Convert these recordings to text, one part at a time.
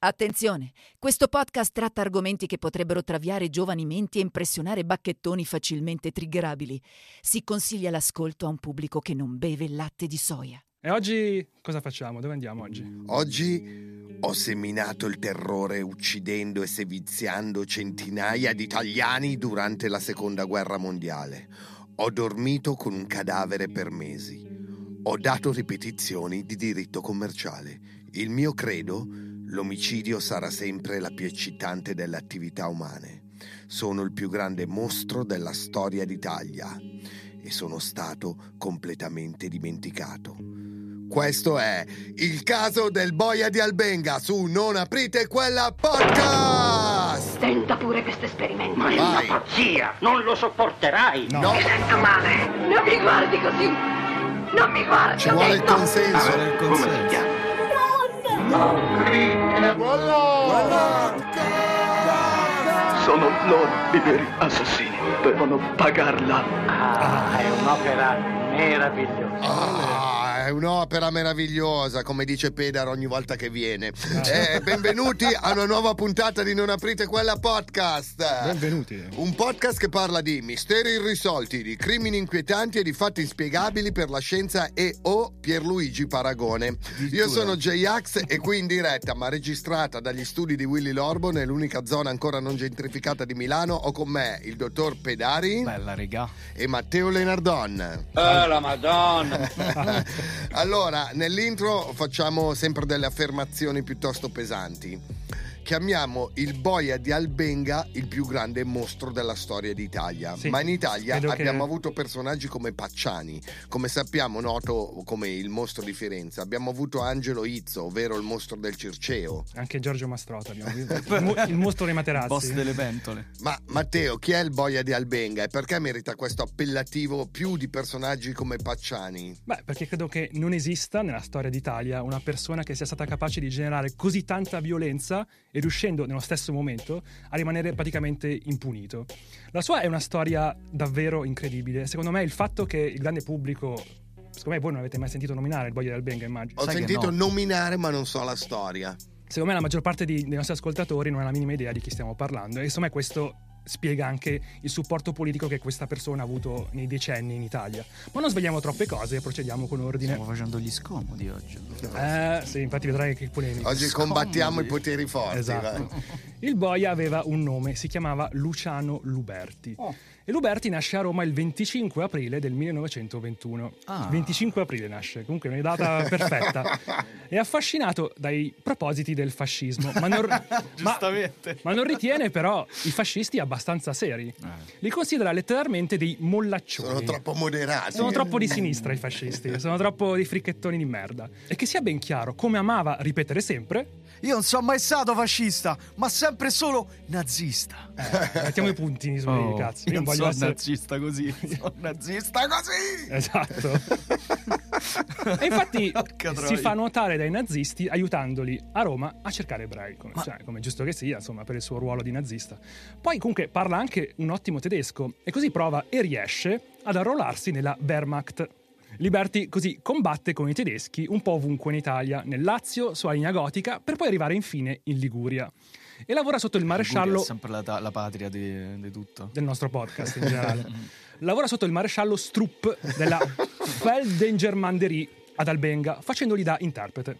Attenzione, questo podcast tratta argomenti che potrebbero traviare giovani menti e impressionare bacchettoni facilmente triggerabili. Si consiglia l'ascolto a un pubblico che non beve il latte di soia. E oggi cosa facciamo? Dove andiamo oggi? Oggi ho seminato il terrore uccidendo e seviziando centinaia di italiani durante la seconda guerra mondiale. Ho dormito con un cadavere per mesi. Ho dato ripetizioni di diritto commerciale. Il mio credo L'omicidio sarà sempre la più eccitante delle attività umane. Sono il più grande mostro della storia d'Italia e sono stato completamente dimenticato. Questo è il caso del boia di Albenga su Non aprite quella podcast! Tenta pure questo esperimento. Ma è Vai. una pazzia! Non lo sopporterai! No. Mi sento male. Non mi guardi così. Non mi guardi. Ci vuole il consenso. Come si chiama? Sono loro i veri assassini. Devono pagarla. Ah, è un'opera meravigliosa. Ah, è un'opera meravigliosa, come dice Pedaro ogni volta che viene. Eh, benvenuti a una nuova puntata di Non aprite quella podcast. Benvenuti. Un podcast che parla di misteri irrisolti, di crimini inquietanti e di fatti inspiegabili per la scienza e o Pierluigi Paragone. Io sono J-Ax e qui in diretta, ma registrata dagli studi di Willy Lorbo nell'unica zona ancora non gentrificata di Milano, ho con me il dottor Pedari Bella regà. e Matteo Lenardon. Oh, la madonna! allora, nell'intro facciamo sempre delle affermazioni piuttosto pesanti. Chiamiamo il boia di Albenga il più grande mostro della storia d'Italia. Sì, Ma in Italia credo che- abbiamo avuto personaggi come Pacciani, come sappiamo noto come il mostro di Firenze. Abbiamo avuto Angelo Izzo, ovvero il mostro del Circeo. Anche Giorgio Mastrota abbiamo visto. Il, mo- il mostro dei materazzi. Boss delle pentole. Ma Matteo, chi è il boia di Albenga e perché merita questo appellativo più di personaggi come Pacciani? Beh, perché credo che non esista nella storia d'Italia una persona che sia stata capace di generare così tanta violenza e riuscendo nello stesso momento a rimanere praticamente impunito. La sua è una storia davvero incredibile. Secondo me il fatto che il grande pubblico, secondo me voi non avete mai sentito nominare il Boia del Benga, immagino. Ho Sai sentito no. nominare ma non so la storia. Secondo me la maggior parte di- dei nostri ascoltatori non ha la minima idea di chi stiamo parlando e secondo me questo spiega anche il supporto politico che questa persona ha avuto nei decenni in Italia. Ma non svegliamo troppe cose e procediamo con ordine. Stiamo facendo gli scomodi oggi. Eh, sì, infatti vedrai che polemica. Oggi Scomodi. combattiamo i poteri forti. Esatto. vai. Il boia aveva un nome, si chiamava Luciano Luberti. E Luberti nasce a Roma il 25 aprile del 1921. Ah. 25 aprile nasce, comunque è una data perfetta. È affascinato dai propositi del fascismo, ma non, ma- Giustamente. ma non ritiene però i fascisti abbastanza seri. Li considera letteralmente dei mollaccioni. Sono troppo moderati. Sono troppo di sinistra i fascisti, sono troppo dei fricchettoni di merda. E che sia ben chiaro, come amava ripetere sempre, Io non sono mai stato fascista, ma sempre solo nazista. eh, mettiamo i puntini sui Oh, cazzi. Io Io non voglio sono essere... nazista così. Sono nazista così. Esatto. e infatti si fa notare dai nazisti aiutandoli a Roma a cercare ebrei, come, cioè, come è giusto che sia, insomma, per il suo ruolo di nazista. Poi comunque parla anche un ottimo tedesco e così prova e riesce ad arruolarsi nella Wehrmacht. Liberty così combatte con i tedeschi un po' ovunque in Italia, nel Lazio, sulla linea gotica, per poi arrivare infine in Liguria. E lavora sotto il Liguria maresciallo È sempre la, ta- la patria di, di tutto. del nostro podcast in generale. Lavora sotto il maresciallo Strupp della Feldengermanderie ad Albenga, facendogli da interprete.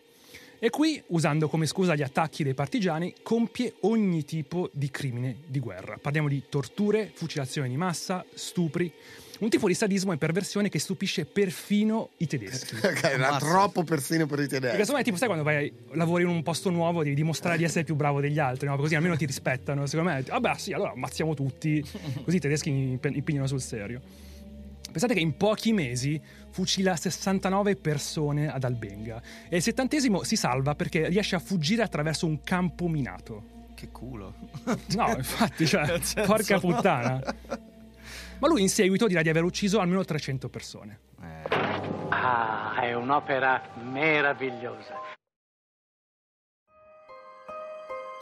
E qui, usando come scusa gli attacchi dei partigiani, compie ogni tipo di crimine di guerra. Parliamo di torture, fucilazioni di massa, stupri, un tipo di sadismo e perversione che stupisce perfino i tedeschi. Era troppo persino per i Perché tedeschi. secondo me, tipo, sai quando vai, lavori in un posto nuovo, devi dimostrare di essere più bravo degli altri, no? Così almeno ti rispettano. Secondo me, vabbè, sì, allora ammazziamo tutti, così i tedeschi impe- impegnano sul serio. Pensate che in pochi mesi fucila 69 persone ad Albenga e il settantesimo si salva perché riesce a fuggire attraverso un campo minato. Che culo. No, infatti, cioè, porca puttana. Ma lui in seguito dirà di aver ucciso almeno 300 persone. Eh, Ah, è un'opera meravigliosa.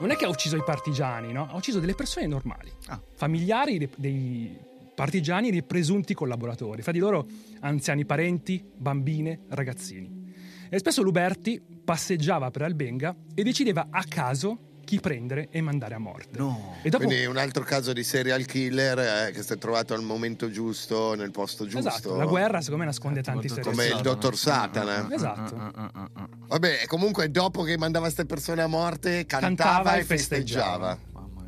Non è che ha ucciso i partigiani, no? Ha ucciso delle persone normali, Ah. familiari dei, dei partigiani e dei presunti collaboratori, fra di loro anziani parenti, bambine, ragazzini. E spesso Luberti passeggiava per Albenga e decideva a caso chi prendere e mandare a morte. No. E dopo Quindi un altro caso di serial killer eh, che si è trovato al momento giusto, nel posto giusto. Esatto, la guerra secondo me nasconde tanti Come Come segreti. il dottor Satana. Esatto. Vabbè, comunque dopo che mandava queste persone a morte, cantava, Cantava e e festeggiava. festeggiava.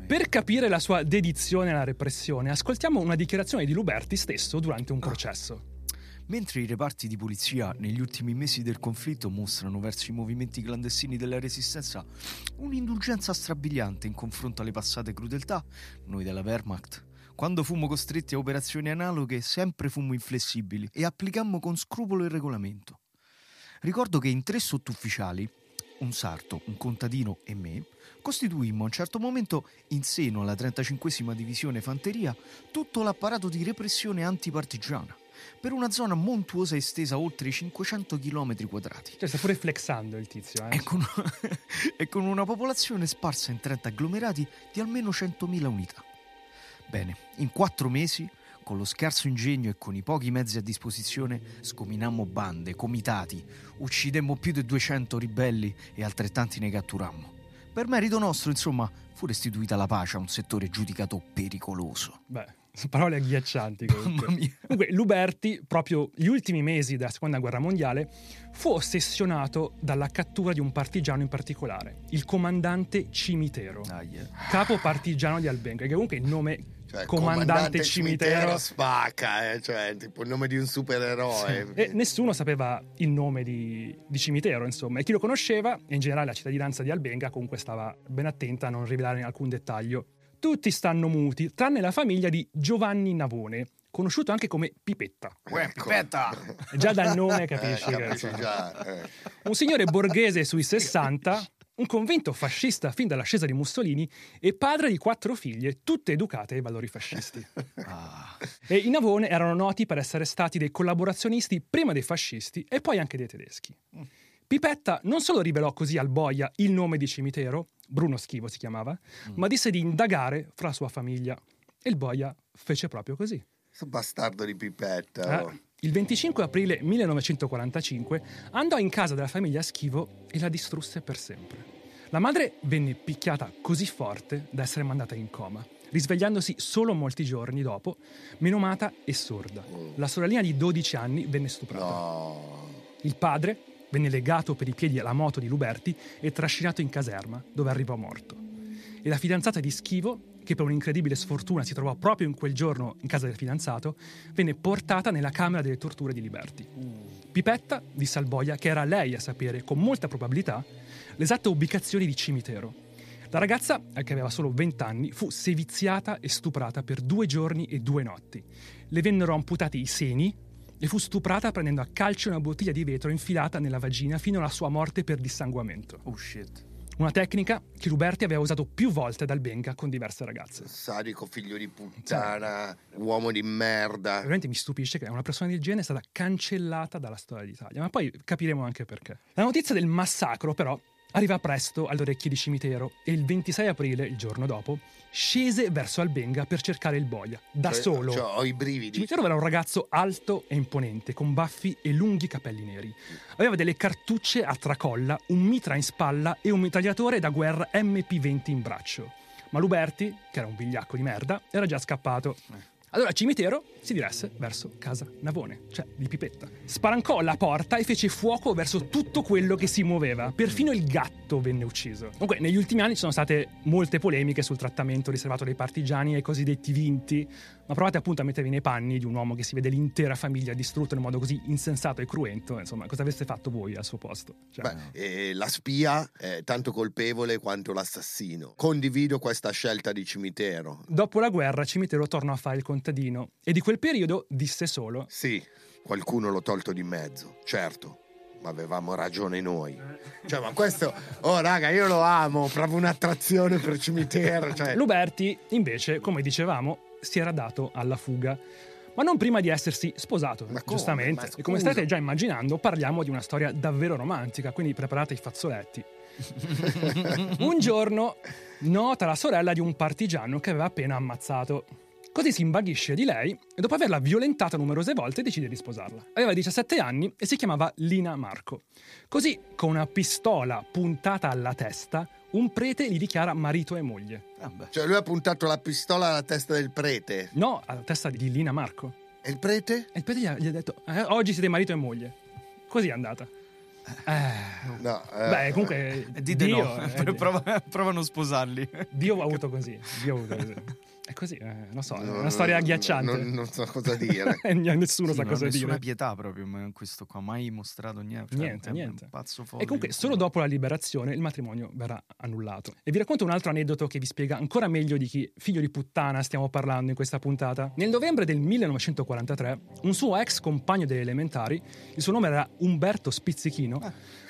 Per capire la sua dedizione alla repressione, ascoltiamo una dichiarazione di Luberti stesso durante un processo. Mentre i reparti di polizia negli ultimi mesi del conflitto mostrano verso i movimenti clandestini della resistenza un'indulgenza strabiliante in confronto alle passate crudeltà, noi della Wehrmacht, quando fummo costretti a operazioni analoghe, sempre fummo inflessibili e applicammo con scrupolo il regolamento. Ricordo che in tre sottufficiali, un sarto, un contadino e me, costituimmo a un certo momento, in seno alla 35 Divisione Fanteria, tutto l'apparato di repressione antipartigiana, per una zona montuosa estesa oltre i 500 km quadrati. Cioè, sta pure flexando il tizio, eh. E con, e con una popolazione sparsa in 30 agglomerati di almeno 100.000 unità. Bene, in quattro mesi, con lo scarso ingegno e con i pochi mezzi a disposizione, sgominammo bande, comitati, uccidemmo più di 200 ribelli e altrettanti ne catturammo. Per merito nostro, insomma, fu restituita la pace a un settore giudicato pericoloso. Beh, parole agghiaccianti comunque. Mamma mia. Comunque, Luberti, proprio gli ultimi mesi della seconda guerra mondiale, fu ossessionato dalla cattura di un partigiano in particolare, il comandante Cimitero, capo partigiano di Albenga, che comunque è il nome Cioè, comandante, Cimitero. spacca, eh, cioè tipo il nome di un supereroe. E nessuno sapeva il nome di, di Cimitero, insomma, e chi lo conosceva, e in generale la cittadinanza di Albenga, comunque stava ben attenta a non rivelare alcun dettaglio. Tutti stanno muti, tranne la famiglia di Giovanni Navone, conosciuto anche come Pipetta. Uè, pipetta! Già dal nome Eh, capisci che capisci già, eh. un signore borghese sui 60, un convinto fascista fin dall'ascesa di Mussolini e padre di quattro figlie, tutte educate ai valori fascisti. Ah, E i Navone erano noti per essere stati dei collaborazionisti prima dei fascisti e poi anche dei tedeschi. Pipetta non solo rivelò così al boia il nome di cimitero, Bruno Schivo si chiamava, ma disse di indagare fra sua famiglia. E il boia fece proprio così. Bastardo di Pipetta. oh. Eh, il 25 aprile 1945 andò in casa della famiglia Schivo e la distrusse per sempre. La madre venne picchiata così forte da essere mandata in coma, risvegliandosi solo molti giorni dopo, menomata e sorda. La sorellina di 12 anni venne stuprata. No. Il padre venne legato per i piedi alla moto di Luberti e trascinato in caserma, dove arrivò morto. E la fidanzata di Schivo, che per un'incredibile sfortuna si trovò proprio in quel giorno in casa del fidanzato, venne portata nella camera delle torture di Liberti. Pipetta disse al boia che era lei a sapere, con molta probabilità, l'esatta ubicazione di cimitero. La ragazza, che aveva solo 20 anni, fu seviziata e stuprata per due giorni e due notti. Le vennero amputati i seni e fu stuprata prendendo a calcio una bottiglia di vetro infilata nella vagina fino alla sua morte per dissanguamento. oh shit. Una tecnica che Luberti aveva usato più volte ad Albenga con diverse ragazze. Sadico, figlio di puttana, uomo di merda. Veramente mi stupisce che una persona del genere è stata cancellata dalla storia d'Italia, ma poi capiremo anche perché. La notizia del massacro, però, arriva presto alle orecchie di Cimitero e il 26 aprile, il giorno dopo, scese verso Albenga per cercare il boia, da Cioè, solo. cioè, ho i brividi. Cimitero era un ragazzo alto e imponente, con baffi e lunghi capelli neri. Aveva delle cartucce a tracolla, un mitra in spalla e un mitragliatore da guerra MP20 in braccio. Ma Luberti, che era un vigliacco di merda, era già scappato. Allora Cimitero si diresse verso casa Navone, cioè di Pipetta. Spalancò la porta e fece fuoco verso tutto quello che si muoveva. Perfino il gatto venne ucciso. Comunque, negli ultimi anni ci sono state molte polemiche sul trattamento riservato dai partigiani ai cosiddetti vinti, ma provate appunto a mettervi nei panni di un uomo che si vede l'intera famiglia distrutta in un modo così insensato e cruento. Insomma, cosa avreste fatto voi al suo posto? Cioè, Beh, eh, la spia è tanto colpevole quanto l'assassino. Condivido questa scelta di cimitero. Dopo la guerra, Cimitero tornò a fare il contadino e di quel periodo disse solo: Sì, qualcuno l'ho tolto di mezzo, certo. Ma avevamo ragione noi. Cioè, ma questo. Oh, raga, io lo amo. Proprio un'attrazione per cimitero. Cioè, Luberti, invece, come dicevamo, si era dato alla fuga. Ma non prima di essersi sposato, come? giustamente. E come state già immaginando, parliamo di una storia davvero romantica, quindi preparate i fazzoletti. un giorno nota la sorella di un partigiano che aveva appena ammazzato. Così si invaghisce di lei e dopo averla violentata numerose volte decide di sposarla. Aveva 17 anni e si chiamava Lina Marco. Così, con una pistola puntata alla testa, un prete gli dichiara marito e moglie. Vabbè. Cioè lui ha puntato la pistola alla testa del prete. No, alla testa di Lina Marco. E il prete? E il prete gli ha, gli ha detto, "Eh, oggi siete marito e moglie. Così è andata. Eh, No. eh, beh, comunque, E dite Dio, no, eh, prova, prova a non sposarli. Dio ha avuto così. Dio ha avuto così. È così, eh, non so, è no, una storia no, agghiacciante. Non, non so cosa dire. Nessuno Sì, sa cosa nessuna dire. pietà proprio, ma questo qua mai mostrato niente. Cioè, Niente, è un niente. pazzo folle. E comunque solo dopo la liberazione il matrimonio verrà annullato. E vi racconto un altro aneddoto che vi spiega ancora meglio di chi figlio di puttana stiamo parlando in questa puntata. Nel novembre del 1943 un suo ex compagno delle elementari, il suo nome era Umberto Spizzichino,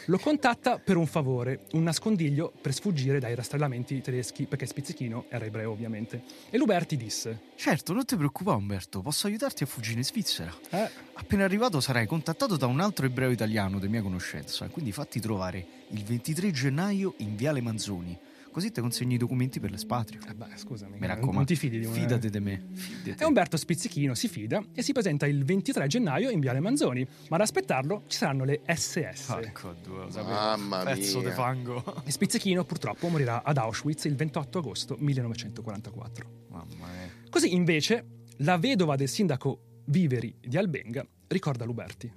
lo contatta per un favore, un nascondiglio per sfuggire dai rastrellamenti tedeschi, perché Spizzichino era ebreo ovviamente. E Luberti disse... Certo, non ti preoccupare Umberto, posso aiutarti a fuggire in Svizzera. Eh, Appena arrivato sarai contattato da un altro ebreo italiano di mia conoscenza, quindi fatti trovare il 23 gennaio in Viale Manzoni. Così ti consegni i documenti per l'espatrio. eh beh, scusami, Mi non- raccomando, non ti fidi di un... fidate di me. Fidate. E Umberto Spizzichino si fida e si presenta il 23 gennaio in Viale Manzoni, ma ad aspettarlo ci saranno le SS. Ecco, due, lo sapevo. Mamma Pezzo mia. di fango. E Spizzichino purtroppo morirà ad Auschwitz il 28 agosto 1944. Mamma mia. Così invece la vedova del sindaco Viveri di Albenga ricorda Luberti.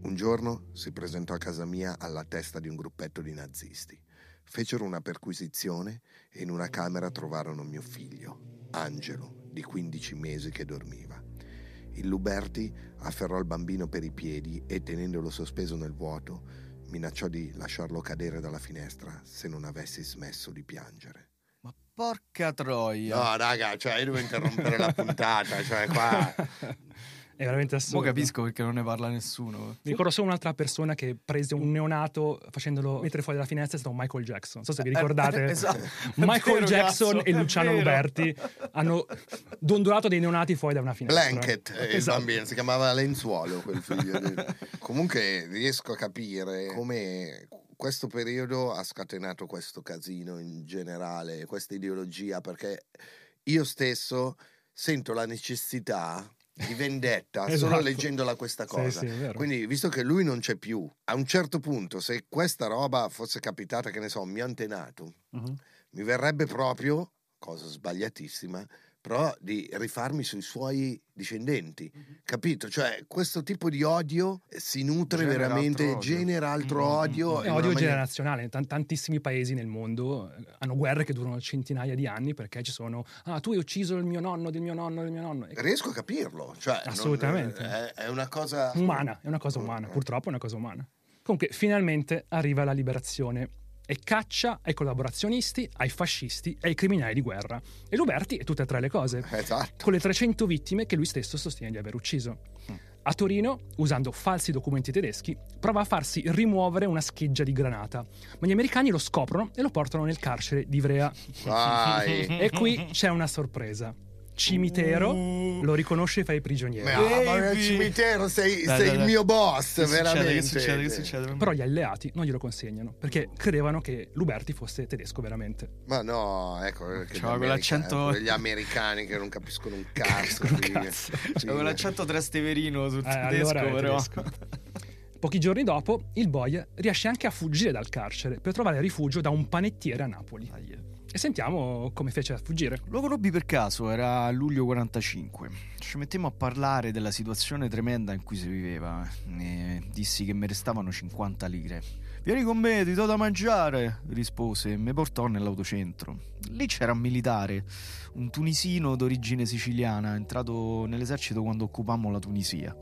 Un giorno si presentò a casa mia alla testa di un gruppetto di nazisti. Fecero una perquisizione e in una camera trovarono mio figlio, Angelo, di 15 mesi che dormiva. Il Luberti afferrò il bambino per i piedi e, tenendolo sospeso nel vuoto, minacciò di lasciarlo cadere dalla finestra se non avessi smesso di piangere. Ma porca troia. No, raga, cioè io devo interrompere la puntata, cioè qua... È veramente assurdo. capisco perché non ne parla nessuno. Mi ricordo solo un'altra persona che prese un neonato facendolo mettere fuori dalla finestra, è stato Michael Jackson. Non so se vi ricordate. Eh, esatto. È Michael vero, Jackson cazzo, e Luciano vero. Luberti hanno dondolato dei neonati fuori da una finestra. Blanket, eh, il Esatto. bambino, si chiamava Lenzuolo quel figlio. di- Comunque riesco a capire come questo periodo ha scatenato questo casino in generale, questa ideologia, perché io stesso sento la necessità di vendetta solo Esatto. leggendola questa Sì, cosa. sì, vero. Quindi, visto che lui non c'è più, a un certo punto, se questa roba fosse capitata, che ne so, a un mio antenato, Mhm. mi verrebbe proprio, cosa sbagliatissima, però di rifarmi sui suoi discendenti, capito? Cioè questo tipo di odio si nutre Genera veramente, altro genera altro Mm, mm, odio. mm. È odio maniera- generazionale. Tan- tantissimi paesi nel mondo eh, hanno guerre che durano centinaia di anni perché ci sono. Ah, tu hai ucciso il mio nonno, del mio nonno, del mio nonno. E- Riesco a capirlo, cioè, Assolutamente. è, è una cosa umana, è una cosa umana, purtroppo è una cosa umana. Comunque, finalmente arriva la liberazione e caccia ai collaborazionisti, ai fascisti e ai criminali di guerra. E Luberti è tutte e tre le cose, Esatto. con le 300 vittime che lui stesso sostiene di aver ucciso. A Torino, usando falsi documenti tedeschi, prova a farsi rimuovere una scheggia di granata, ma gli americani lo scoprono e lo portano nel carcere di Ivrea. E qui c'è una sorpresa. Cimitero lo riconosce fra i prigionieri. Ma, ma nel cimitero sei, Dai, sei dai, il dai. mio boss, Che succede? veramente. Che succede? Che succede? Però gli alleati non glielo consegnano perché credevano che Luberti fosse tedesco veramente. Ma no, ecco, C'aveva gli quell'accento- americani- gli americani che non capiscono un cazzo. Un sì. cazzo. C'è quell'accento Trasteverino sul Eh, tedesco, allora però. tedesco. Pochi giorni dopo, il boy riesce anche a fuggire dal carcere per trovare rifugio da un panettiere a Napoli. Ah, yeah. E sentiamo come fece a fuggire. Lo conobbi per caso, era a luglio 45. Ci mettemmo a parlare della situazione tremenda in cui si viveva. E dissi che mi restavano 50 lire. Vieni con me, ti do da mangiare, rispose e mi portò nell'autocentro. Lì c'era un militare, un tunisino d'origine siciliana, entrato nell'esercito quando occupammo la Tunisia.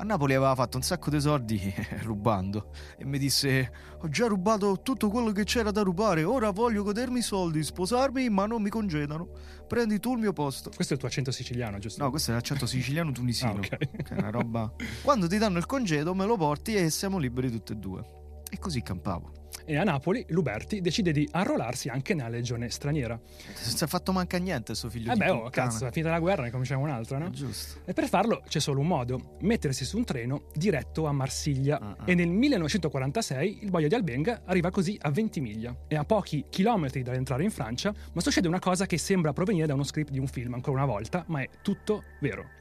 A Napoli aveva fatto un sacco di soldi rubando e mi disse: Ho già rubato tutto quello che c'era da rubare, ora voglio godermi i soldi, sposarmi, ma non mi congedano. Prendi tu il mio posto. Questo è il tuo accento siciliano, giusto? No, questo è l'accento siciliano tunisino. Ah, ok. Che è una roba. Quando ti danno il congedo, me lo porti e siamo liberi tutti e due. E così campavo. E a Napoli Luberti decide di arruolarsi anche nella legione straniera. Non si è fatto manca niente sto figlio Eh beh, oh, cazzo, è finita la guerra, ne cominciamo un'altra, no? È giusto. E per farlo c'è solo un modo, mettersi su un treno diretto a Marsiglia. Ah. E nel 1946 il boia di Albenga arriva così a Ventimiglia. È a pochi chilometri dall'entrare in Francia, ma succede una cosa che sembra provenire da uno script di un film, ancora una volta, ma è tutto vero.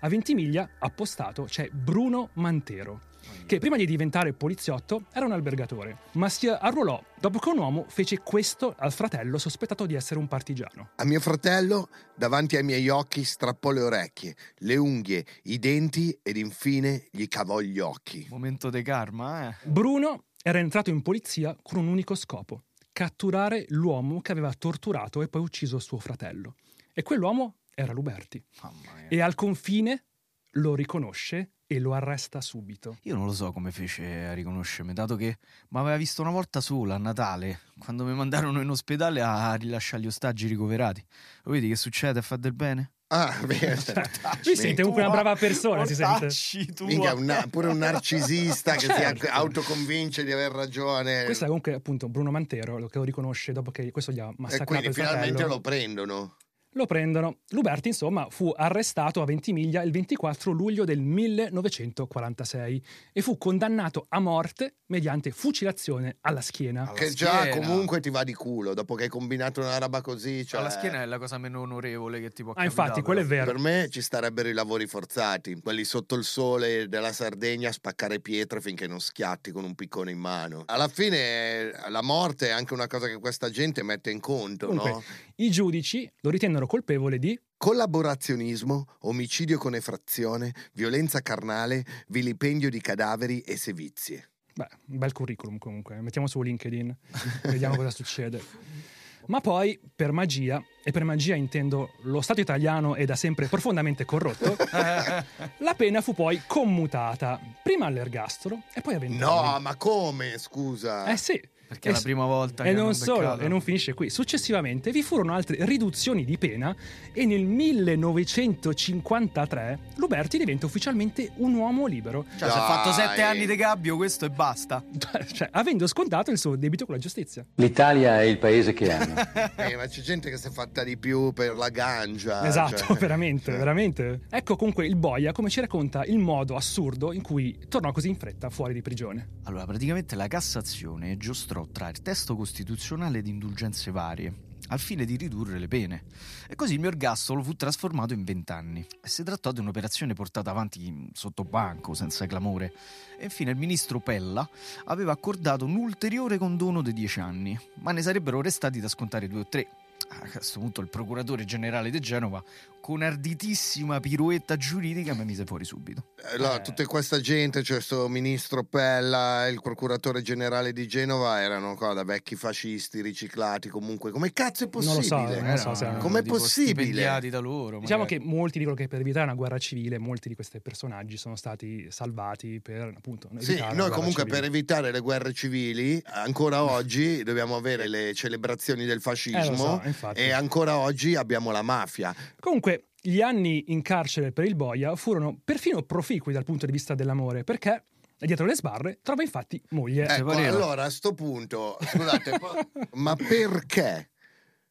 A Ventimiglia, appostato, c'è Bruno Mantero, che prima di diventare poliziotto era un albergatore, ma si arruolò dopo che un uomo fece questo al fratello sospettato di essere un partigiano. A mio fratello, davanti ai miei occhi, strappò le orecchie, le unghie, i denti ed infine gli cavò gli occhi. Momento de karma, eh. Bruno era entrato in polizia con un unico scopo, catturare l'uomo che aveva torturato e poi ucciso suo fratello. E quell'uomo era Luberti. Mamma mia. E al confine lo riconosce e lo arresta subito. Io non lo so come fece a riconoscermi, dato che mi aveva visto una volta sola a Natale, quando mi mandarono in ospedale a rilasciare gli ostaggi ricoverati. Lo vedi che succede a fare del bene? Ah, beh, Lui sente comunque una brava persona, si sente. Minchia, un pure un narcisista che Certo. si autoconvince di aver ragione. Questo è comunque appunto Bruno Mantero, lo che lo riconosce dopo che questo gli ha e massacrato quindi il finalmente fratello. lo prendono. Lo prendono. Luberti, insomma, fu arrestato a Ventimiglia il 24 luglio del 1946 e fu condannato a morte mediante fucilazione alla schiena. Alla Che già schiena. comunque ti va di culo dopo che hai combinato una roba così. Cioè, Alla schiena è la cosa meno onorevole che ti può Ah, capitare. infatti, quello è vero. Per me ci starebbero i lavori forzati, quelli sotto il sole della Sardegna a spaccare pietre finché non schiatti con un piccone in mano. Alla fine la morte è anche una cosa che questa gente mette in conto, Comunque, no? I giudici lo ritennero colpevole di Collaborazionismo, omicidio con effrazione, violenza carnale, vilipendio di cadaveri e sevizie. Beh, un bel curriculum comunque, mettiamo su LinkedIn, vediamo cosa succede. Ma poi, per magia, e per magia intendo lo Stato italiano è da sempre profondamente corrotto, la pena fu poi commutata, prima all'ergastolo e poi a vent'anni. No, ma come? Scusa. Eh sì. Perché è la prima volta E che non hanno solo, beccato. e non finisce qui. Successivamente vi furono altre riduzioni di pena e nel 1953 Luberti diventa ufficialmente un uomo libero, Cioè, si è fatto sette anni di gabbio, questo e basta. cioè avendo scontato il suo debito con la giustizia. L'Italia è il paese che amo. Eh, ma c'è gente che si è fatta di più per la gangia. Esatto, cioè. veramente, Cioè. veramente. Ecco comunque il boia come ci racconta il modo assurdo in cui tornò così in fretta fuori di prigione. Allora, praticamente la Cassazione giostrò tra il testo costituzionale di indulgenze varie al fine di ridurre le pene. E così il mio ergastolo fu trasformato in vent'anni. Si trattò di un'operazione portata avanti sotto banco, senza clamore. E infine il ministro Pella aveva accordato un ulteriore condono di dieci anni, ma ne sarebbero restati da scontare due o tre. A questo punto il procuratore generale di Genova, con arditissima piruetta giuridica, mi mise fuori subito. Allora, Eh. tutta questa gente, cioè questo ministro Pella, il procuratore generale di Genova, erano qua da vecchi fascisti riciclati comunque. Come cazzo è Non lo so, possibile? non lo so se erano Com'è possibile? da loro. Diciamo magari. che molti dicono che per evitare una guerra civile molti di questi personaggi sono stati salvati per appunto Sì, noi comunque civile. per evitare le guerre civili, ancora oggi dobbiamo avere le celebrazioni del Eh, fascismo so, infatti. e ancora oggi abbiamo la mafia. Comunque, gli anni in carcere per il boia furono perfino proficui dal punto di vista dell'amore, perché dietro le sbarre trova infatti moglie. Ecco, allora a sto punto, scusate, ma perché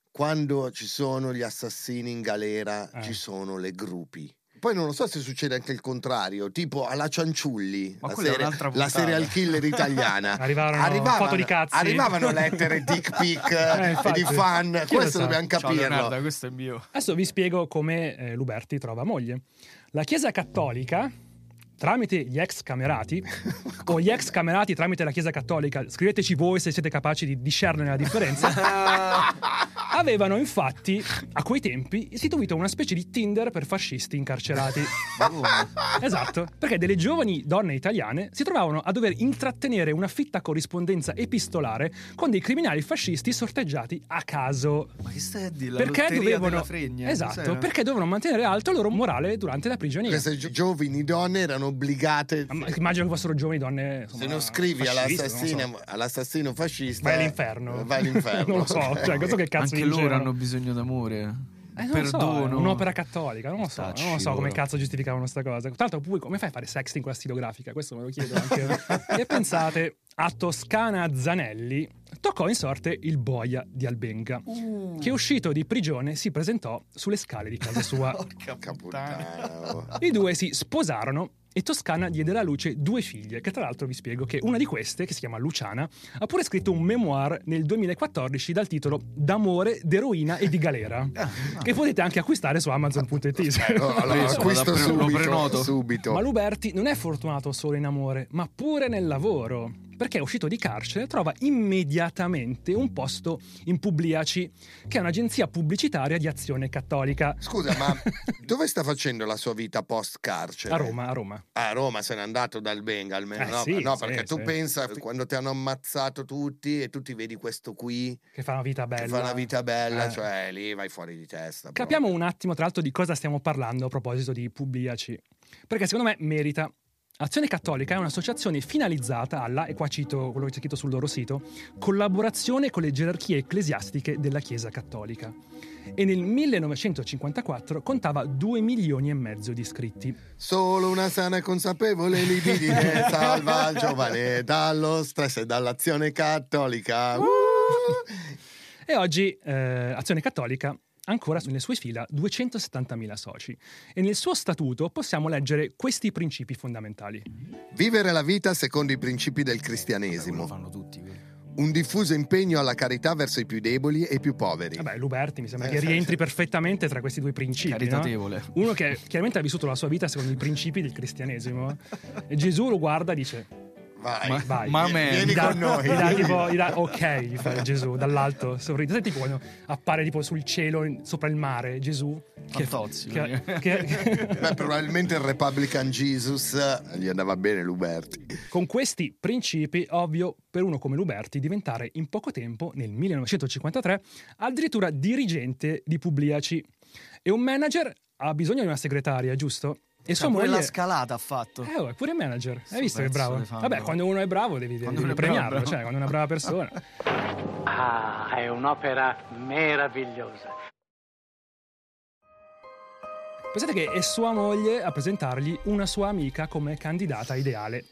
quando ci sono gli assassini in galera Eh. ci sono le gruppi? Poi non lo so se succede anche il contrario, tipo alla Cianciulli, Ma la, serie- la serial killer italiana. Arrivarono foto di cazzi. Arrivavano lettere dick pic Eh, eh, di fan, Chi questo dobbiamo Ciao capirlo. Leonardo, questo è mio. Adesso vi spiego come eh, Luberti trova moglie. La Chiesa Cattolica, tramite gli ex camerati, o gli ex camerati tramite la Chiesa Cattolica, scriveteci voi se siete capaci di discernere la differenza, avevano infatti, a quei tempi, istituito una specie di Tinder per fascisti incarcerati. Esatto, perché delle giovani donne italiane si trovavano a dover intrattenere una fitta corrispondenza epistolare con dei criminali fascisti sorteggiati a caso. Ma che stai a dire? La perché dovevano fregna? Esatto, Cos'era? perché dovevano mantenere alto il loro morale durante la prigionia. Queste gio- giovani donne erano obbligate. Ma- Immagino che fossero giovani donne. insomma, Se non scrivi all'assassino, non so. all'assassino fascista, Vai all'inferno. Vai all'inferno. non lo so, cioè, questo che cazzo Anche loro hanno bisogno d'amore. Eh, lo so, perdono. un'opera cattolica, non lo so, Tacci non lo so come loro. cazzo giustificavano sta cosa. Tra l'altro, poi come fai a fare sexting con la stilografica? Questo me lo chiedo anche. e pensate, a Toscana Zanelli toccò in sorte il boia di Albenga, che uscito di prigione si presentò sulle scale di casa sua. Porca puttana. I due si sposarono e Toscana diede alla luce due figlie, che tra l'altro vi spiego che una di queste, che si chiama Luciana, ha pure scritto un memoir nel 2014 dal titolo D'amore, d'eroina e di galera, che potete anche acquistare su amazon.it. Eh, oh, allora, acquisto subito, prenoto. subito. Ma Luberti non è fortunato solo in amore, ma pure nel lavoro. Perché uscito di carcere trova immediatamente un posto in Publiaci, che è un'agenzia pubblicitaria di azione cattolica. Scusa, ma dove sta facendo la sua vita post carcere? A Roma, a Roma. A Roma se n'è andato dal Benga almeno, Eh, no? sì, no, sì, perché tu sì. pensa quando ti hanno ammazzato tutti e tu ti vedi questo qui Che fa una vita bella. che fa una vita bella, Eh. cioè lì vai fuori di testa. proprio. Capiamo un attimo, tra l'altro, di cosa stiamo parlando a proposito di Publiaci. Perché secondo me merita. Azione Cattolica è un'associazione finalizzata alla, e qua cito quello che c'è scritto sul loro sito, collaborazione con le gerarchie ecclesiastiche della Chiesa Cattolica. E nel 1954 contava 2 milioni e mezzo di iscritti. Solo una sana e consapevole libidine salva il giovane dallo stress e dall'azione cattolica. Uh! E oggi eh, Azione Cattolica ancora nelle sue fila 270.000 soci e nel suo statuto possiamo leggere questi principi fondamentali. Vivere la vita secondo i principi del Lo cristianesimo. fanno tutti. Un diffuso impegno alla carità verso i più deboli e i più poveri. Vabbè, Luberti mi sembra Eh, che rientri sì. perfettamente tra questi due principi. no? Caritatevole. Uno che chiaramente ha vissuto la sua vita secondo i principi del cristianesimo. E Gesù lo guarda e dice: Vai, Ma- Vai. ma Vieni- dà- con noi. gli dà tipo- gli dà ok, gli fa Gesù dall'alto. sorride. Tipo quando appare tipo sul cielo, in- sopra il mare, Gesù. Che, Fantozzi, che- perché- che- Beh, probabilmente il Republican Jesus eh, gli andava bene Luberti. Con questi principi, ovvio, per uno come Luberti diventare in poco tempo, nel 1953, addirittura dirigente di Publiaci. E un manager ha bisogno di una segretaria, giusto? E sua Cioè, pure moglie... la scalata ha fatto. Eh, oh, è pure manager. Hai Sto visto che è bravo? Vabbè, quando uno è bravo devi, devi Quando bravo, premiarlo, bravo. cioè quando è una brava persona. Ah, è un'opera meravigliosa. Pensate che è sua moglie a presentargli una sua amica come candidata ideale,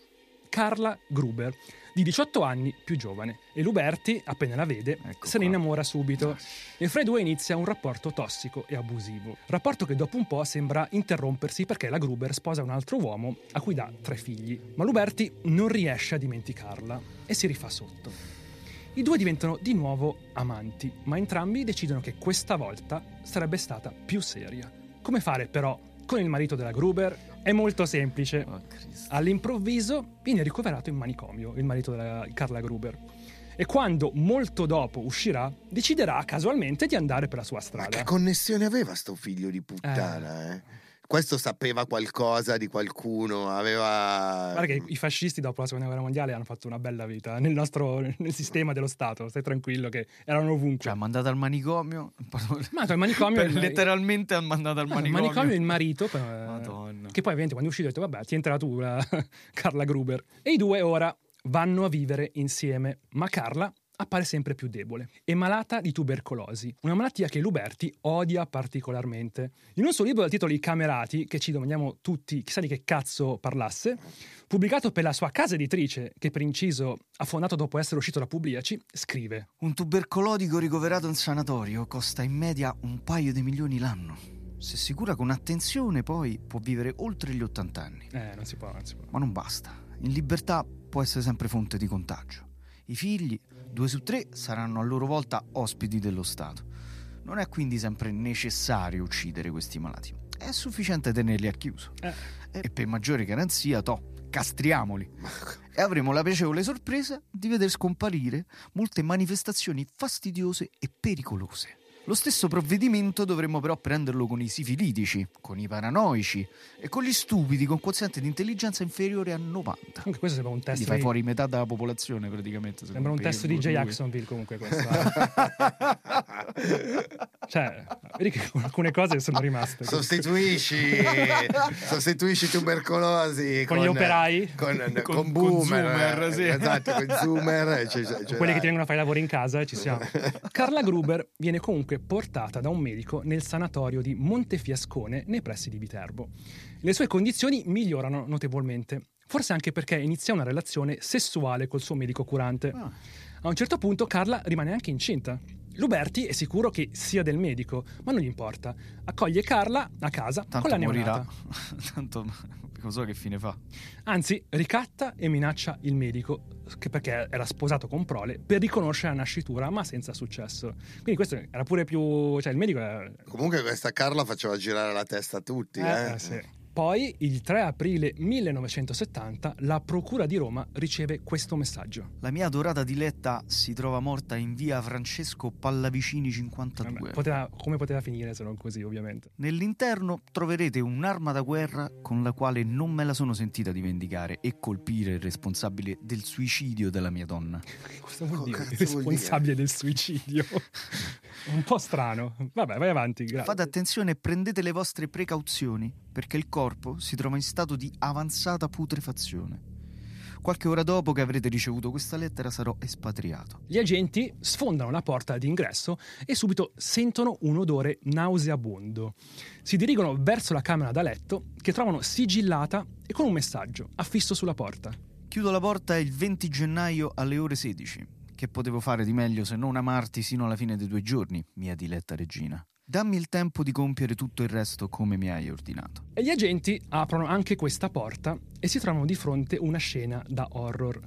Carla Gruber, di 18 anni più giovane. E Luberti, appena la vede, Ecco se ne innamora subito. E fra i due inizia un rapporto tossico e abusivo. Rapporto che dopo un po' sembra interrompersi perché la Gruber sposa un altro uomo a cui dà tre figli. Ma Luberti non riesce a dimenticarla e si rifà sotto. I due diventano di nuovo amanti, ma entrambi decidono che questa volta sarebbe stata più seria. Come fare però con il marito della Gruber? È molto semplice. Oh. All'improvviso viene ricoverato in manicomio il marito della Carla Gruber. E quando molto dopo uscirà, deciderà casualmente di andare per la sua Ma strada. che connessione aveva sto figlio di puttana, eh? Questo sapeva qualcosa di qualcuno, aveva... Guarda che i fascisti dopo la seconda guerra mondiale hanno fatto una bella vita nel nostro nel sistema dello Stato. Stai tranquillo che erano ovunque. Cioè, ha mandato al manicomio. Ma il manicomio Per- il- letteralmente ha mandato al No, il manicomio. manicomio il marito, eh, Madonna. che poi ovviamente quando è uscito ha detto vabbè ti entrerà tu la Carla Gruber. E i due ora vanno a vivere insieme, ma Carla appare sempre più debole. È malata di tubercolosi, una malattia che Luberti odia particolarmente. In un suo libro dal titolo I Camerati, che ci domandiamo tutti chissà di che cazzo parlasse, pubblicato per la sua casa editrice, che per inciso ha fondato dopo essere uscito da Publiaci, scrive Un tubercolotico ricoverato in sanatorio costa in media un paio di milioni l'anno. Se si cura con attenzione, poi può vivere oltre gli 80 anni. Eh, non si può, non si può. Ma non basta. In libertà può essere sempre fonte di contagio. I figli, due su tre, saranno a loro volta ospiti dello Stato. Non è quindi sempre necessario uccidere questi malati. È sufficiente tenerli al chiuso. Eh. E per maggiore garanzia, to, castriamoli. E avremo la piacevole sorpresa di veder scomparire molte manifestazioni fastidiose e pericolose. Lo stesso provvedimento dovremmo però prenderlo con i sifilitici, con i paranoici e con gli stupidi con quoziente di intelligenza inferiore a 90. Comunque questo sembra un Quindi test fai di... fuori metà della popolazione praticamente. Sembra un testo di J. Jacksonville comunque questo. eh. cioè, Vedi che alcune cose sono rimaste. Sostituisci, sostituisci tubercolosi Con gli operai? con, con, Con- boomer, con zoomer, eh, sì. esatto, con zoomer, cioè, cioè, Quelli che ti vengono a fare i lavori in casa, ci siamo. Carla Gruber viene comunque portata da un medico nel sanatorio di Montefiascone, nei pressi di Viterbo. Le sue condizioni migliorano notevolmente, forse anche perché inizia una relazione sessuale col suo medico curante. Ah. A un certo punto Carla rimane anche incinta. Luberti è sicuro che sia del medico, ma non gli importa. Accoglie Carla a casa Tanto con la morirà. neonata. Tanto lo so che fine fa. Anzi, ricatta e minaccia il medico, che perché era sposato con prole, per riconoscere la nascitura, ma senza successo. Quindi questo era pure più... cioè il medico era... Comunque questa Carla faceva girare la testa a tutti, eh. Eh, sì. Poi, il 3 aprile 1970, la Procura di Roma riceve questo messaggio. La mia adorata diletta si trova morta in via Francesco Pallavicini 52. Vabbè, poteva- come poteva finire se non così, ovviamente. Nell'interno troverete un'arma da guerra con la quale non me la sono sentita di vendicare e colpire il responsabile del suicidio della mia donna. Cosa vuol dire? Il responsabile del suicidio. Un po' strano. Vabbè, vai avanti. grazie. Fate attenzione e prendete le vostre precauzioni perché il corpo si trova in stato di avanzata putrefazione. Qualche ora dopo che avrete ricevuto questa lettera sarò espatriato. Gli agenti sfondano la porta d'ingresso e subito sentono un odore nauseabondo. Si dirigono verso la camera da letto che trovano sigillata e con un messaggio affisso sulla porta. Chiudo la porta il 20 gennaio alle ore 16. Che potevo fare di meglio se non amarti sino alla fine dei due giorni, mia diletta regina? Dammi il tempo di compiere tutto il resto come mi hai ordinato. E gli agenti aprono anche questa porta e si trovano di fronte una scena da horror.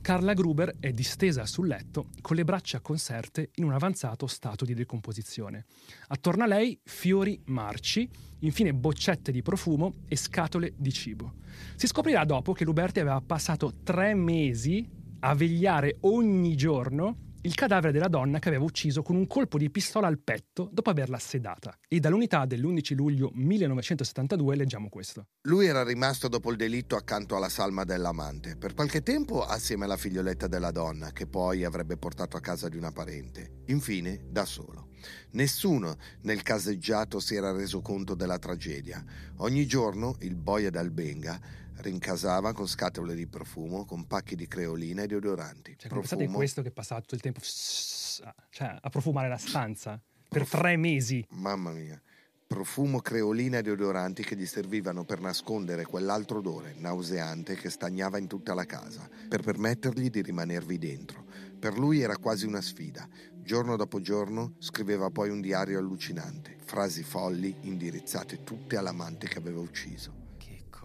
Carla Gruber è distesa sul letto con le braccia conserte in un avanzato stato di decomposizione. Attorno a lei fiori marci, infine boccette di profumo e scatole di cibo. Si scoprirà dopo che Luberti aveva passato tre mesi a vegliare ogni giorno il cadavere della donna che aveva ucciso con un colpo di pistola al petto dopo averla sedata. E dall'unità dell'11 luglio 1972 leggiamo questo. Lui era rimasto dopo il delitto accanto alla salma dell'amante, per qualche tempo assieme alla figlioletta della donna, che poi avrebbe portato a casa di una parente. Infine, da solo. Nessuno nel caseggiato si era reso conto della tragedia. Ogni giorno il boia d'Albenga rincasava con scatole di profumo, con pacchi di creolina e deodoranti. Cioè, pensate in questo che passava tutto il tempo cioè, a profumare la stanza per tre mesi. Mamma mia. Profumo, creolina e deodoranti che gli servivano per nascondere quell'altro odore nauseante che stagnava in tutta la casa, per permettergli di rimanervi dentro. Per lui era quasi una sfida. Giorno dopo giorno scriveva poi un diario allucinante, frasi folli indirizzate tutte all'amante che aveva ucciso.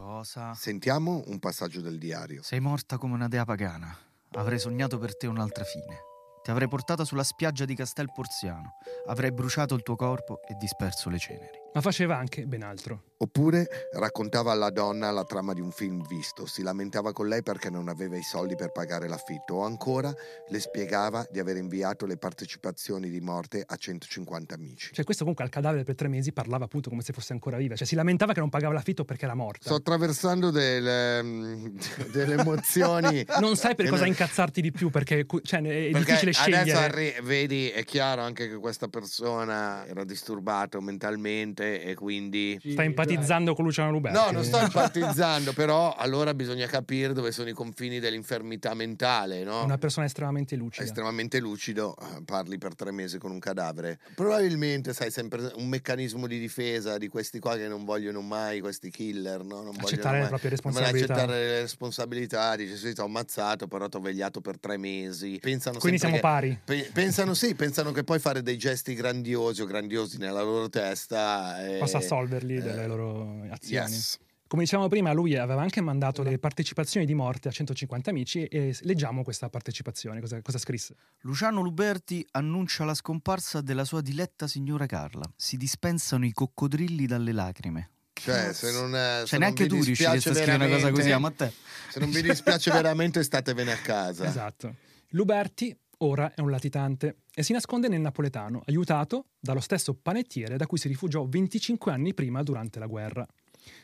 Cosa? Sentiamo un passaggio del diario. Sei morta come una dea pagana. Avrei sognato per te un'altra fine. Ti avrei portata sulla spiaggia di Castel Porziano. Avrei bruciato il tuo corpo e disperso le ceneri. Ma faceva anche ben altro. Oppure raccontava alla donna la trama di un film visto, si lamentava con lei perché non aveva i soldi per pagare l'affitto o ancora le spiegava di aver inviato le partecipazioni di morte a 150 amici. Cioè, questo comunque al cadavere per tre mesi parlava appunto come se fosse ancora viva. Cioè, si lamentava che non pagava l'affitto perché era morta. Sto attraversando delle, mm, delle emozioni. non sai per cosa incazzarti di più perché cioè, è Perché difficile scegliere. adesso arri- vedi, è chiaro anche che questa persona era disturbato mentalmente e quindi... Sta empatizzando con Luciano Luberti. No, non sto empatizzando, però allora bisogna capire dove sono i confini dell'infermità mentale, no? Una persona estremamente lucida. estremamente lucido, eh, parli per tre mesi con un cadavere. Probabilmente sai sempre un meccanismo di difesa di questi qua che non vogliono mai, questi killer, no? Non Accettare vogliono le mai- proprie non responsabilità. accettare le responsabilità, dice sì, ti ho ammazzato, però ti ho vegliato per tre mesi. Pensano Quindi siamo sempre pari. che, pe- pensano sì, pensano che poi fare dei gesti grandiosi o grandiosi nella loro testa eh, Possa assolverli eh, delle loro azioni. Yes. Come dicevamo prima, lui aveva anche mandato le partecipazioni di morte a 150 amici e leggiamo questa partecipazione. Cosa, cosa scrisse? Luciano Luberti annuncia la scomparsa della sua diletta signora Carla. Si dispensano i coccodrilli dalle lacrime. Cioè, se non, eh, se Cioè, non neanche vi tu dispiace riusciresti a scrivere una cosa così a Matteo. Se non vi dispiace veramente, statevene a casa. Esatto. Luberti ora è un latitante e si nasconde nel napoletano, aiutato dallo stesso panettiere da cui si rifugiò 25 anni prima durante la guerra.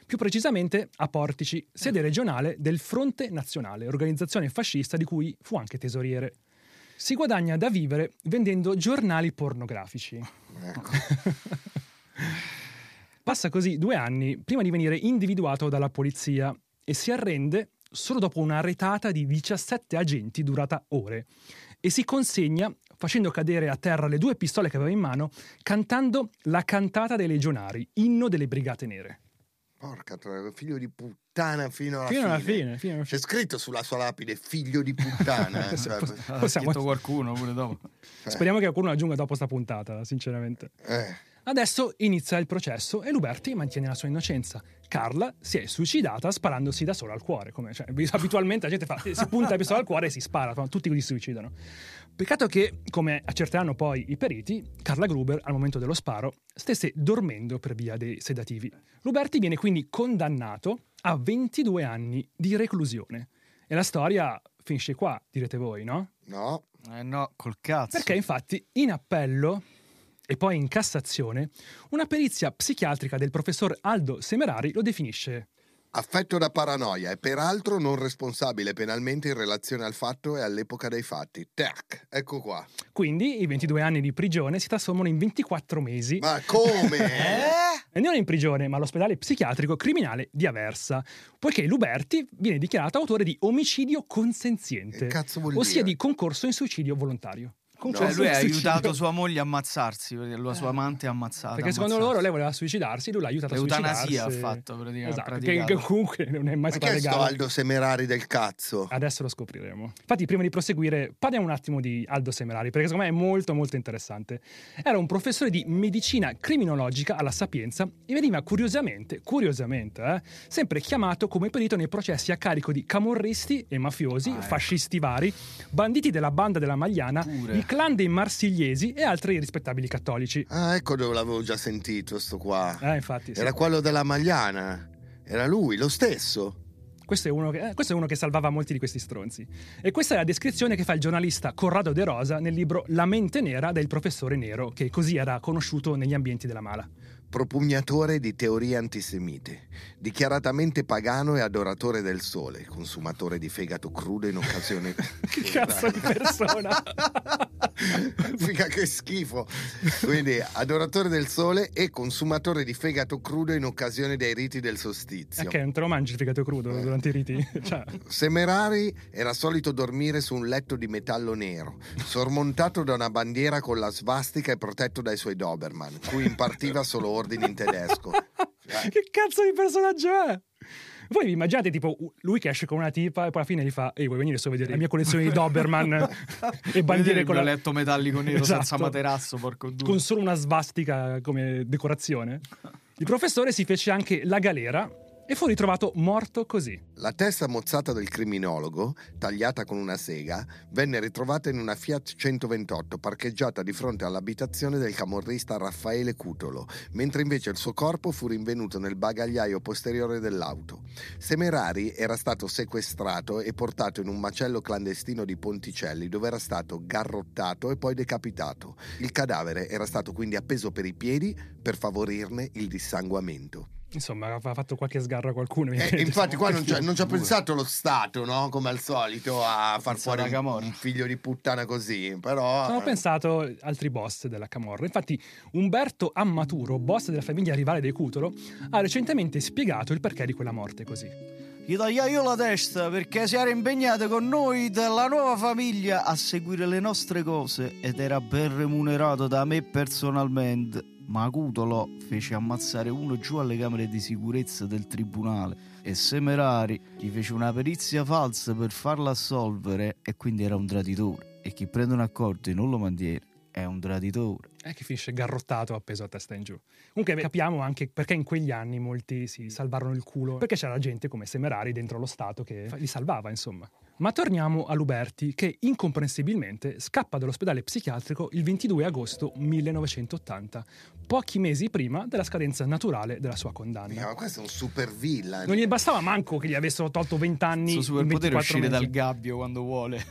Più precisamente a Portici, sede regionale del Fronte Nazionale, organizzazione fascista di cui fu anche tesoriere. Si guadagna da vivere vendendo giornali pornografici. Ecco. Passa così due anni prima di venire individuato dalla polizia e si arrende solo dopo una retata di 17 agenti durata ore e si consegna facendo cadere a terra le due pistole che aveva in mano, cantando la cantata dei legionari, inno delle brigate nere. Porca troia, figlio di puttana fino alla Fino fine. alla fine, fino alla C'è fine. scritto sulla sua lapide figlio di puttana. eh, cioè, Ha Possiamo- scritto qualcuno pure dopo. Speriamo che qualcuno aggiunga dopo sta puntata, sinceramente. eh. Adesso inizia il processo e Luberti mantiene la sua innocenza. Carla si è suicidata sparandosi da sola al cuore. Come, cioè, abitualmente la gente fa, si punta la pistola al cuore e si spara, tutti si suicidano. Peccato che, come accerteranno poi i periti, Carla Gruber al momento dello sparo stesse dormendo per via dei sedativi. Luberti viene quindi condannato a 22 anni di reclusione. E la storia finisce qua, direte voi, no? No, Eh no, col cazzo. Perché infatti in appello e poi in Cassazione una perizia psichiatrica del professor Aldo Semerari lo definisce affetto da paranoia e peraltro non responsabile penalmente in relazione al fatto e all'epoca dei fatti. Tac, ecco qua. Quindi i 22 anni di prigione si trasformano in 24 mesi Ma come? e non in prigione ma all'ospedale psichiatrico criminale di Aversa, poiché Luberti viene dichiarato autore di omicidio consenziente, ossia dire? di concorso in suicidio volontario. Cioè, lui ha aiutato sua moglie a ammazzarsi perché la sua amante è ammazzata. Perché secondo loro lei voleva suicidarsi, lui l'ha aiutato a suicidarsi. L'eutanasia ha fatto, praticamente, Esatto, che, comunque non è mai Ma stata che è sto legale. Aldo Semerari del cazzo? Adesso lo scopriremo. Infatti, prima di proseguire, parliamo un attimo di Aldo Semerari, perché secondo me è molto molto interessante. Era un professore di medicina criminologica alla Sapienza e veniva curiosamente, curiosamente, eh, sempre chiamato come perito nei processi a carico di camorristi e mafiosi, Ah, ecco. fascisti vari, banditi della banda della Magliana, Pure. Clan dei marsigliesi e altri rispettabili cattolici. Ah, ecco dove l'avevo già sentito, sto qua. Eh, infatti, sì. Era quello della Magliana. Era lui, lo stesso. Questo è, uno che, eh, questo è uno che salvava molti di questi stronzi. E questa è la descrizione che fa il giornalista Corrado De Rosa nel libro La mente nera del professore Nero, che così era conosciuto negli ambienti della mala. Propugnatore di teorie antisemite, dichiaratamente pagano e adoratore del sole, consumatore di fegato crudo in occasione... Che cazzo di persona! Figa che schifo. Quindi adoratore del sole e consumatore di fegato crudo in occasione dei riti del solstizio. Ok, non te lo mangi il fegato crudo durante i riti? Cioè, Semerari era solito dormire su un letto di metallo nero, sormontato da una bandiera con la svastica e protetto dai suoi Doberman, cui impartiva solo ordini in tedesco. che cazzo di personaggio è? Voi vi immaginate tipo lui che esce con una tipa e poi alla fine gli fa Ehi vuoi venire su a vedere la mia collezione di Doberman e bandiere il con la... letto metallico nero Esatto. senza materasso, porco due. con solo una svastica come decorazione? Il professore si fece anche la galera e fu ritrovato morto così. La testa mozzata del criminologo, tagliata con una sega, venne ritrovata in una Fiat 128 parcheggiata di fronte all'abitazione del camorrista Raffaele Cutolo, mentre invece il suo corpo fu rinvenuto nel bagagliaio posteriore dell'auto. Semerari era stato sequestrato e portato in un macello clandestino di Ponticelli dove era stato garrottato e poi decapitato. Il cadavere era stato quindi appeso per i piedi per favorirne il dissanguamento. Insomma, aveva fatto qualche sgarro a qualcuno. Eh, infatti qua non ci ha non ci ha pensato lo Stato, no? Come al solito, a far fuori un figlio di puttana così, però... Hanno eh, pensato altri boss della Camorra. Infatti, Umberto Ammaturo, boss della famiglia rivale dei Cutolo, ha recentemente spiegato il perché di quella morte così. Gli tagliai io la testa perché si era impegnato con noi della nuova famiglia a seguire le nostre cose ed era ben remunerato da me personalmente. Ma Cutolo fece ammazzare uno giù alle camere di sicurezza del tribunale e Semerari gli fece una perizia falsa per farlo assolvere e quindi era un traditore. E chi prende un accordo e non lo mantiene è un traditore. È che finisce garrottato appeso a testa in giù. Comunque capiamo anche perché in quegli anni molti si salvarono il culo, perché c'era gente come Semerari dentro lo Stato che li salvava, insomma. Ma torniamo a Luberti, che incomprensibilmente scappa dall'ospedale psichiatrico il 22 agosto 1980, pochi mesi prima della scadenza naturale della sua condanna. minchia, ma questo è un super villain. Non gli bastava manco che gli avessero tolto 20 anni. Il suo superpotere è 24 uscire mesi. dal gabbio quando vuole.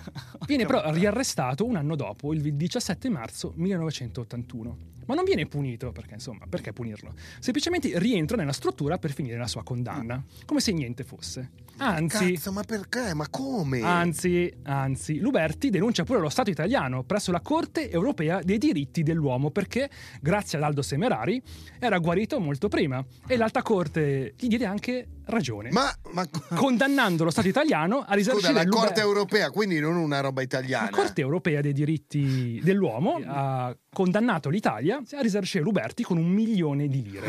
Viene però riarrestato un anno dopo, il 17 marzo 1981. ma non viene punito, perché insomma, perché punirlo? Semplicemente rientra nella struttura per finire la sua condanna, come se niente fosse. Anzi, Cazzo, ma perché? Ma come? Anzi, anzi, Luberti denuncia pure lo Stato italiano presso la Corte europea dei diritti dell'uomo perché, grazie ad Aldo Semerari, era guarito molto prima e l'Alta Corte gli diede anche ragione, Ma, ma condannando lo Stato italiano a risarcire scusa, la Luber- Corte europea, quindi non una roba italiana. la Corte europea dei diritti dell'uomo ha condannato l'Italia a risarcire Luberti con un milione di lire.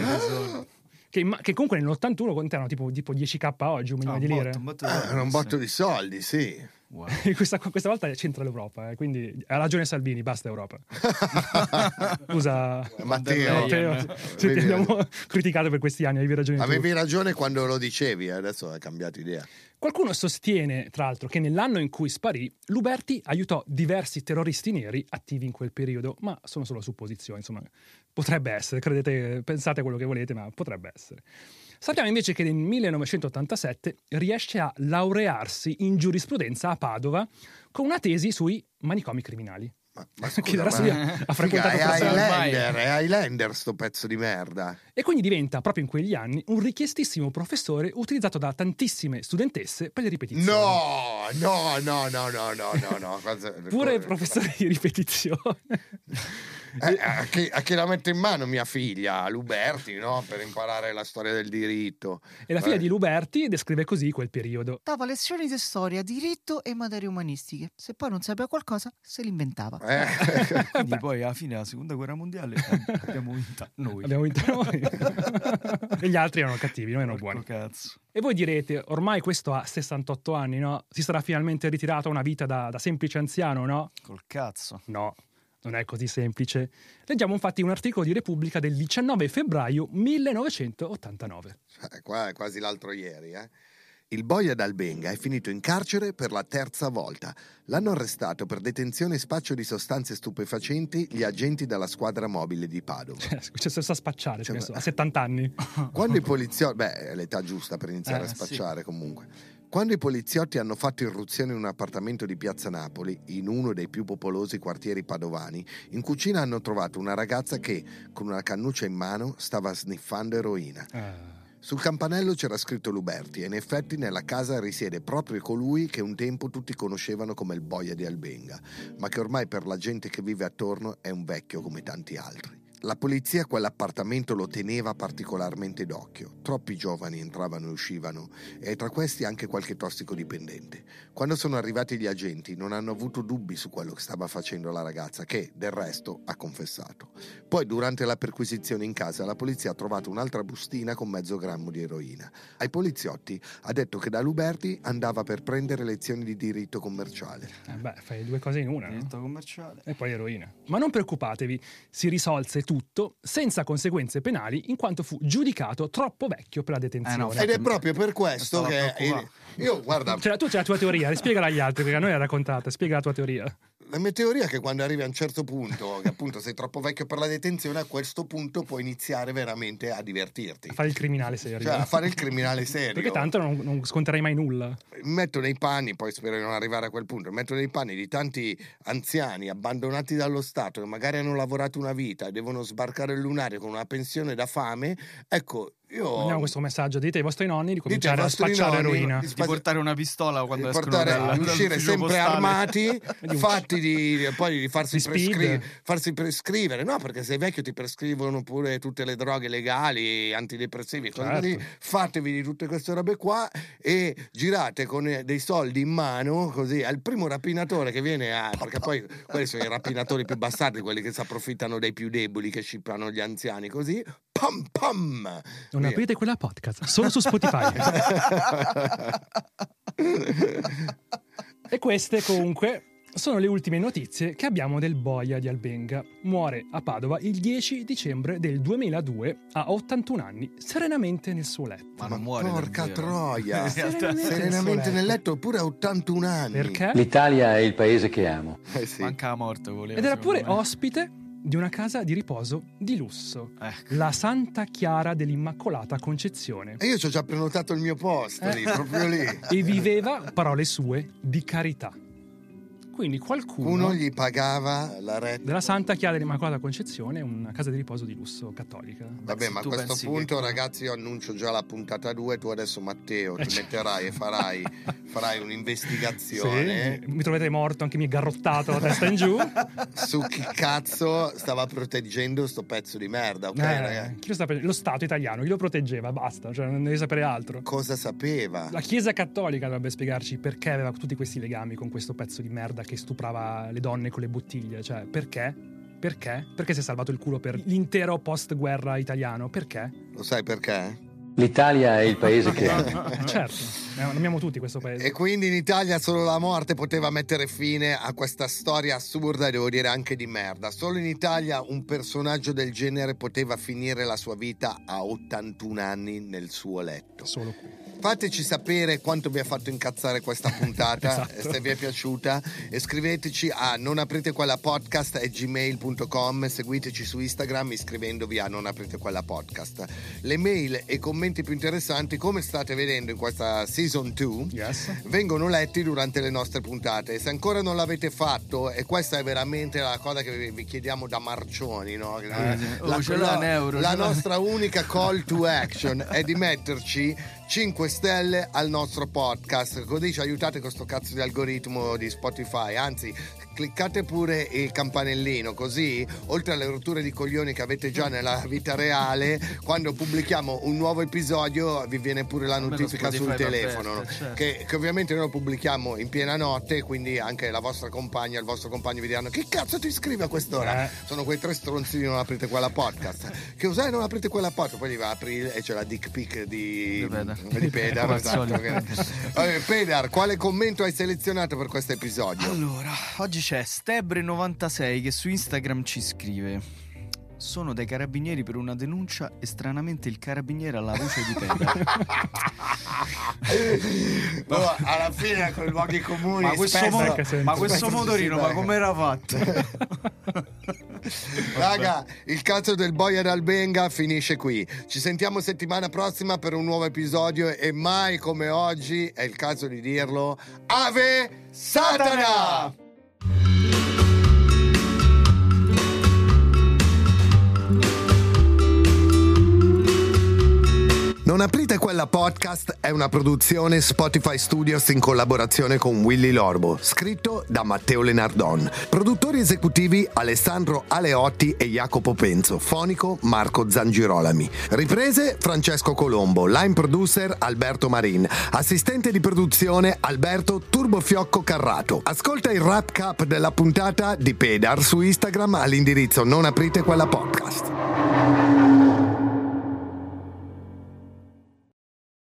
Che, che comunque nell'81 contano tipo, tipo 10k oggi, un milione Ah, di un lire. botto, un botto Ah, di era un roba, botto sì. di soldi, sì. Wow. Questa, questa volta c'entra l'Europa, eh, quindi ha ragione Salvini, basta Europa. Scusa, Matteo, Matteo, se ti abbiamo criticato per questi anni, avevi ragione tu. Avevi ragione quando lo dicevi, eh, adesso hai cambiato idea. Qualcuno sostiene, tra l'altro, che nell'anno in cui sparì, Luberti aiutò diversi terroristi neri attivi in quel periodo, ma sono solo supposizioni, insomma, potrebbe essere, credete, pensate quello che volete, ma potrebbe essere. Sappiamo invece che nel 1987 riesce a laurearsi in giurisprudenza a Padova con una tesi sui manicomi criminali. Ma, ma Che scusa, era ma- studia- ha Figa, frequentato è forse- Highlander, è Highlander sto pezzo di merda. E quindi diventa, proprio in quegli anni, un richiestissimo professore utilizzato da tantissime studentesse per le ripetizioni. No, no, no, no, no, no, no, no. Pure professore di ripetizione. Eh, a, chi, a chi la mette in mano mia figlia, Luberti, no? Per imparare la storia del diritto. E la figlia Eh. di Luberti descrive così quel periodo. Dava lezioni di storia, diritto e materie umanistiche. Se poi non sapeva qualcosa, se l'inventava. Eh. Quindi poi alla fine della seconda guerra mondiale eh, abbiamo vinto noi. Abbiamo vinto noi. e gli altri erano cattivi, noi erano Porco buoni. cazzo. E voi direte, ormai questo ha 68 anni, no? Si sarà finalmente ritirato a una vita da, da semplice anziano, no? Col cazzo. No, non è così semplice. Leggiamo infatti un articolo di Repubblica del 19 febbraio 1989. Eh, Qua è quasi l'altro ieri, eh. Il boia d'Albenga è finito in carcere per la terza volta. L'hanno arrestato per detenzione e spaccio di sostanze stupefacenti gli agenti della squadra mobile di Padova. Cioè, c'è sta a spacciare, Cioè, penso, ma- a 70 anni. Quando i poliziotti... Beh, è l'età giusta per iniziare Eh, a spacciare comunque. Quando i poliziotti hanno fatto irruzione in un appartamento di Piazza Napoli, in uno dei più popolosi quartieri padovani, in cucina hanno trovato una ragazza che, con una cannuccia in mano, stava sniffando eroina. Ah. Sul campanello c'era scritto Luberti e in effetti nella casa risiede proprio colui che un tempo tutti conoscevano come il boia di Albenga, ma che ormai per la gente che vive attorno è un vecchio come tanti altri. La polizia quell'appartamento lo teneva particolarmente d'occhio. Troppi giovani entravano e uscivano e tra questi anche qualche tossicodipendente. Quando sono arrivati gli agenti non hanno avuto dubbi su quello che stava facendo la ragazza che, del resto, ha confessato. Poi durante la perquisizione in casa la polizia ha trovato un'altra bustina con mezzo grammo di eroina. Ai poliziotti ha detto che da Luberti andava per prendere lezioni di diritto commerciale. Eh beh, fai due cose in una, no? Diritto commerciale. E poi eroina. Ma non preoccupatevi, si risolse tutto senza conseguenze penali in quanto fu giudicato troppo vecchio per la detenzione. Eh no, Ed è proprio per questo che io guarda, Cioè, tu c'è la tua teoria, spiegala agli altri perché a noi l'hai raccontata, spiega la tua teoria. La mia teoria è che quando arrivi a un certo punto, che appunto sei troppo vecchio per la detenzione, a questo punto puoi iniziare veramente a divertirti. A fare il criminale serio. Cioè, a fare il criminale serio. Perché tanto non, non sconterai mai nulla. Mi metto nei panni, poi spero di non arrivare a quel punto, mi metto nei panni di tanti anziani abbandonati dallo Stato che magari hanno lavorato una vita e devono sbarcare il lunario con una pensione da fame. Ecco, io... Mandiamo questo messaggio, dite ai vostri nonni di cominciare a spacciare nonni eroina. di Di portare una pistola quando di escono portare, dalla- di uscire sempre postale. armati, fatti di, poi di farsi, prescri- farsi prescrivere, no? Perché sei vecchio ti prescrivono pure tutte le droghe legali, antidepressivi, Certo. così. Fatevi di tutte queste robe qua e girate con eh, dei soldi in mano, così al primo rapinatore che viene a. Perché poi quelli sono i rapinatori più bastardi, quelli che si approfittano dei più deboli, che scippano gli anziani, così. Pam pam! Non Via. aprite quella podcast, solo su Spotify. e queste comunque sono le ultime notizie che abbiamo del boia di Albenga. Muore a Padova il 10 dicembre del 2002 a 81 anni, serenamente nel suo letto. Ma non muore Porca troia! Realtà- Serenamente nel letto, eppure a 81 anni. Perché? L'Italia è il paese che amo. Eh sì. Manca la morte, voleva. Ed era pure me. ospite di una casa di riposo di lusso, Ecco. la Santa Chiara dell'Immacolata Concezione. E io ci ho già prenotato il mio posto lì, Eh. proprio lì. E viveva, parole sue, di carità. Quindi qualcuno Uno gli pagava la retta. della Santa Chiara dell'Immacolata Concezione, una casa di riposo di lusso cattolica. Vabbè, se ma a questo punto, che- ragazzi, io annuncio già la puntata 2. Tu adesso, Matteo, Eh, ti cioè- metterai e farai, farai un'investigazione Sì, mi troverete morto, anche mi garrottato la testa in giù. su chi cazzo stava proteggendo sto pezzo di merda, ok, Eh, lo, sta lo Stato italiano, chi lo proteggeva, basta, cioè non devi sapere altro. Cosa sapeva? La Chiesa Cattolica dovrebbe spiegarci perché aveva tutti questi legami con questo pezzo di merda che stuprava le donne con le bottiglie. Cioè, perché? Perché? Perché si è salvato il culo per l'intero post-guerra italiano? Perché? Lo sai perché? L'Italia è il paese che certo, amiamo tutti questo paese. E quindi in Italia solo la morte poteva mettere fine a questa storia assurda e devo dire anche di merda. Solo in Italia un personaggio del genere poteva finire la sua vita a 81 anni nel suo letto. Solo qui. Fateci sapere quanto vi ha fatto incazzare questa puntata, Esatto. se vi è piaciuta e scriveteci a non aprite quella podcast gmail.com, seguiteci su Instagram iscrivendovi a non aprite quella podcast. Le mail e i commenti più interessanti, come state vedendo in questa season 2, Yes. vengono letti durante le nostre puntate. Se ancora non l'avete fatto, e questa è veramente la cosa che vi- chiediamo da marcioni, no? Oh, ce l'ha un euro, la nostra unica call to action è di metterci 5 stelle al nostro podcast, così ci aiutate con sto cazzo di algoritmo di Spotify. Anzi, cliccate pure il campanellino, così oltre alle rotture di coglioni che avete già nella vita reale, quando pubblichiamo un nuovo episodio vi viene pure la notifica sul telefono. l'avverte, certo. Che, che ovviamente noi lo pubblichiamo in piena notte, quindi anche la vostra compagna, il vostro compagno vi diranno: Che cazzo ti iscrivi a quest'ora? Eh. Sono quei tre stronzi di non aprite quella podcast. che usai non aprite quella podcast? Poi gli va apri e c'è la dick pic di, Di Pedar. di esatto, che- Pedar, quale commento hai selezionato per questo episodio? Allora, oggi c'è Stebre96 che su Instagram ci scrive. Sono dai carabinieri per una denuncia e stranamente il carabiniere ha la voce di Pedro. Oh, alla fine con i luoghi comuni ma questo, mo- ma questo motorino, ma becca. com'era fatto? Raga, il cazzo del boia d'Albenga finisce qui. Ci sentiamo settimana prossima per un nuovo episodio e mai come oggi, è il caso di dirlo, Ave Satana! Thank you. Non aprite quella podcast è una produzione Spotify Studios in collaborazione con Willy Lorbo, scritto da Matteo Lenardon. Produttori esecutivi Alessandro Aleotti e Jacopo Penzo, fonico Marco Zangirolami. Riprese Francesco Colombo, line producer Alberto Marin, assistente di produzione Alberto Turbofiocco Carrato. Ascolta il wrap cap della puntata di Pedar su Instagram all'indirizzo non aprite quella podcast.